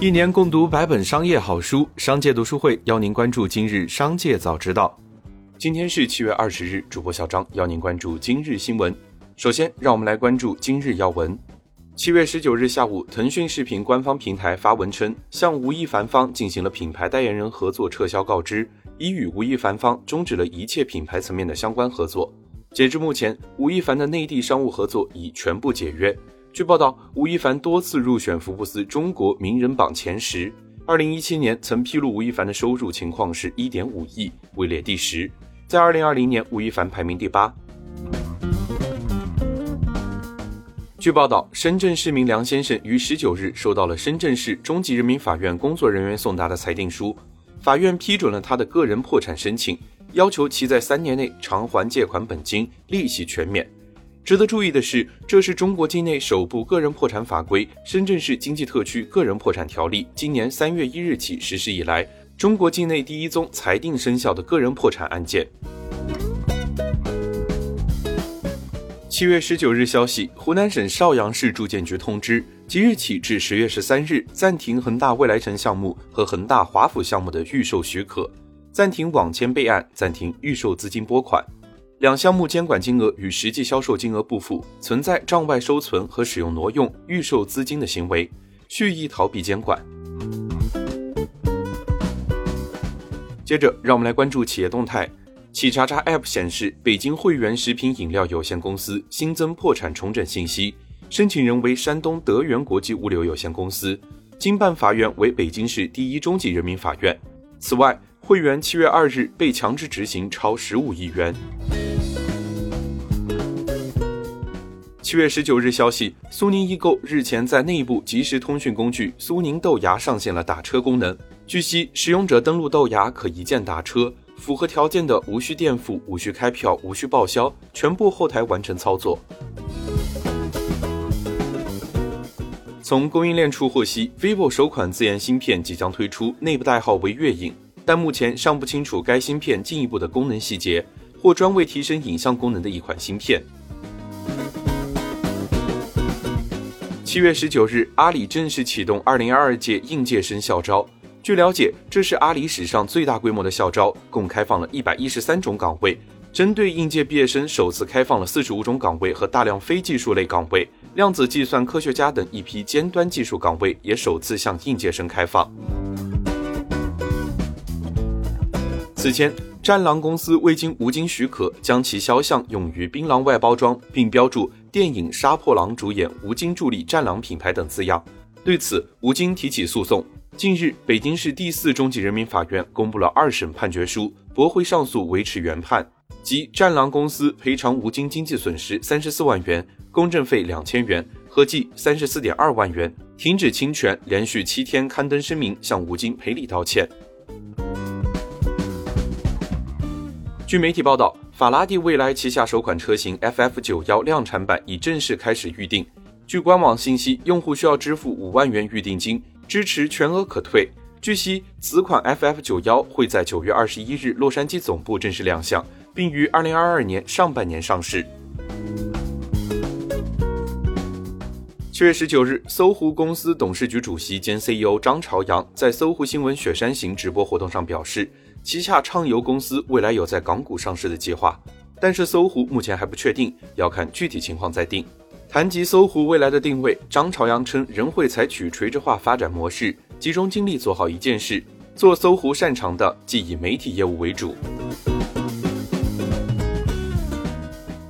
一年共读百本商业好书，商界读书会邀您关注今日商界早知道。今天是七月二十日，主播小张邀您关注今日新闻。首先，让我们来关注今日要闻。七月十九日下午，腾讯视频官方平台发文称，向吴亦凡方进行了品牌代言人合作撤销告知，已与吴亦凡方终止了一切品牌层面的相关合作。截至目前，吴亦凡的内地商务合作已全部解约。据报道，吴亦凡多次入选福布斯中国名人榜前十。二零一七年曾披露吴亦凡的收入情况是一点五亿，位列第十。在二零二零年，吴亦凡排名第八。据报道，深圳市民梁先生于十九日收到了深圳市中级人民法院工作人员送达的裁定书，法院批准了他的个人破产申请，要求其在三年内偿还借款本金，利息全免。值得注意的是，这是中国境内首部个人破产法规《深圳市经济特区个人破产条例》今年三月一日起实施以来，中国境内第一宗裁定生效的个人破产案件。七月十九日消息，湖南省邵阳市住建局通知，即日起至十月十三日暂停恒大未来城项目和恒大华府项目的预售许可，暂停网签备案，暂停预售资金拨款。两项目监管金额与实际销售金额不符，存在账外收存和使用挪用预售资金的行为，蓄意逃避监管。接着，让我们来关注企业动态。企查查 App 显示，北京汇源食品饮料有限公司新增破产重整信息，申请人为山东德源国际物流有限公司，经办法院为北京市第一中级人民法院。此外，汇源七月二日被强制执行超十五亿元。七月十九日消息，苏宁易购日前在内部即时通讯工具苏宁豆芽上线了打车功能。据悉，使用者登录豆芽可一键打车。符合条件的无需垫付、无需开票、无需报销，全部后台完成操作。从供应链处获悉，vivo 首款自研芯片即将推出，内部代号为月影，但目前尚不清楚该芯片进一步的功能细节，或专为提升影像功能的一款芯片。七月十九日，阿里正式启动二零二二届应届生校招。据了解，这是阿里史上最大规模的校招，共开放了一百一十三种岗位。针对应届毕业生，首次开放了四十五种岗位和大量非技术类岗位，量子计算科学家等一批尖端技术岗位也首次向应届生开放。此前，战狼公司未经吴京许可，将其肖像用于槟榔外包装，并标注电影《杀破狼》主演吴京助力战狼品牌等字样。对此，吴京提起诉讼。近日，北京市第四中级人民法院公布了二审判决书，驳回上诉，维持原判，即战狼公司赔偿吴京经济损失三十四万元，公证费两千元，合计三十四点二万元，停止侵权，连续七天刊登声明向吴京赔礼道歉。据媒体报道，法拉第未来旗下首款车型 FF 九幺量产版已正式开始预定。据官网信息，用户需要支付五万元预定金。支持全额可退。据悉，此款 FF 九幺会在九月二十一日洛杉矶总部正式亮相，并于二零二二年上半年上市。七月十九日，搜狐公司董事局主席兼 CEO 张朝阳在搜狐新闻雪山行直播活动上表示，旗下畅游公司未来有在港股上市的计划，但是搜狐目前还不确定，要看具体情况再定。谈及搜狐未来的定位，张朝阳称仍会采取垂直化发展模式，集中精力做好一件事，做搜狐擅长的，即以媒体业务为主。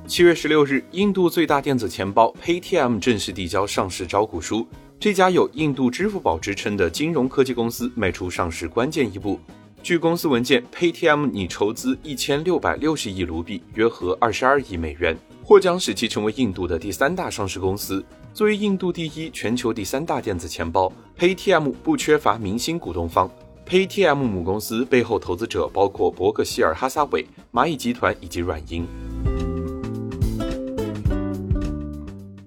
七月十六日，印度最大电子钱包 Paytm 正式递交上市招股书，这家有印度支付宝之称的金融科技公司迈出上市关键一步。据公司文件，Paytm 拟筹资一千六百六十亿卢比，约合二十二亿美元。或将使其成为印度的第三大上市公司。作为印度第一、全球第三大电子钱包，Paytm 不缺乏明星股东方。Paytm 母公司背后投资者包括伯克希尔哈撒韦、蚂蚁集团以及软银。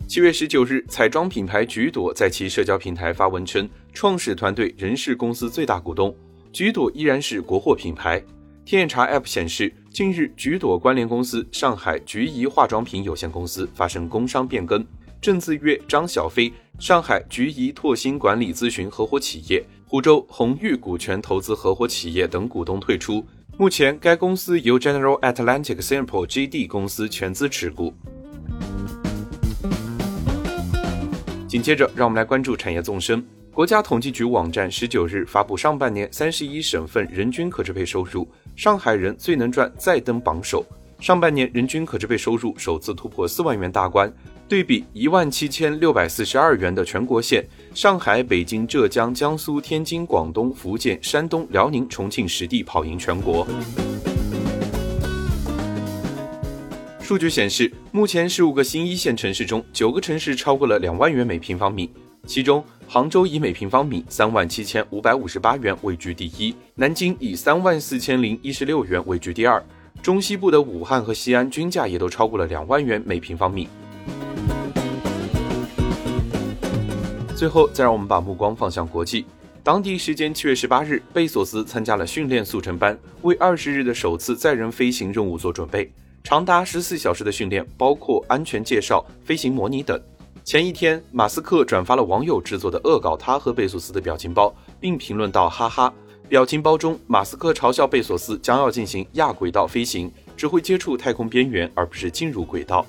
七月十九日，彩妆品牌橘朵在其社交平台发文称，创始团队仍是公司最大股东，橘朵依然是国货品牌。天眼查 App 显示，近日橘朵关联公司上海橘怡化妆品有限公司发生工商变更，郑字约张小飞上海菊怡拓新管理咨询合伙企业、湖州宏裕股权投资合伙企业等股东退出。目前，该公司由 General Atlantic Singapore GD 公司全资持股。紧接着，让我们来关注产业纵深。国家统计局网站十九日发布上半年三十一省份人均可支配收入，上海人最能赚再登榜首。上半年人均可支配收入首次突破四万元大关，对比一万七千六百四十二元的全国线，上海、北京、浙江、江苏、天津、广东、福建、山东、辽宁、重庆实地跑赢全国。数据显示，目前十五个新一线城市中，九个城市超过了两万元每平方米。其中，杭州以每平方米三万七千五百五十八元位居第一，南京以三万四千零一十六元位居第二。中西部的武汉和西安均价也都超过了两万元每平方米。最后，再让我们把目光放向国际。当地时间七月十八日，贝索斯参加了训练速成班，为二十日的首次载人飞行任务做准备。长达十四小时的训练，包括安全介绍、飞行模拟等。前一天，马斯克转发了网友制作的恶搞他和贝索斯的表情包，并评论道：“哈哈。”表情包中，马斯克嘲笑贝索斯将要进行亚轨道飞行，只会接触太空边缘，而不是进入轨道。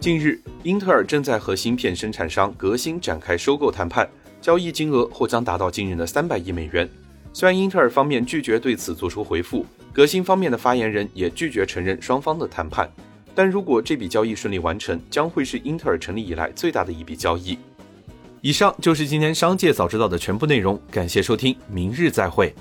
近日，英特尔正在和芯片生产商革新展开收购谈判，交易金额或将达到惊人的三百亿美元。虽然英特尔方面拒绝对此作出回复，革新方面的发言人也拒绝承认双方的谈判，但如果这笔交易顺利完成，将会是英特尔成立以来最大的一笔交易。以上就是今天商界早知道的全部内容，感谢收听，明日再会。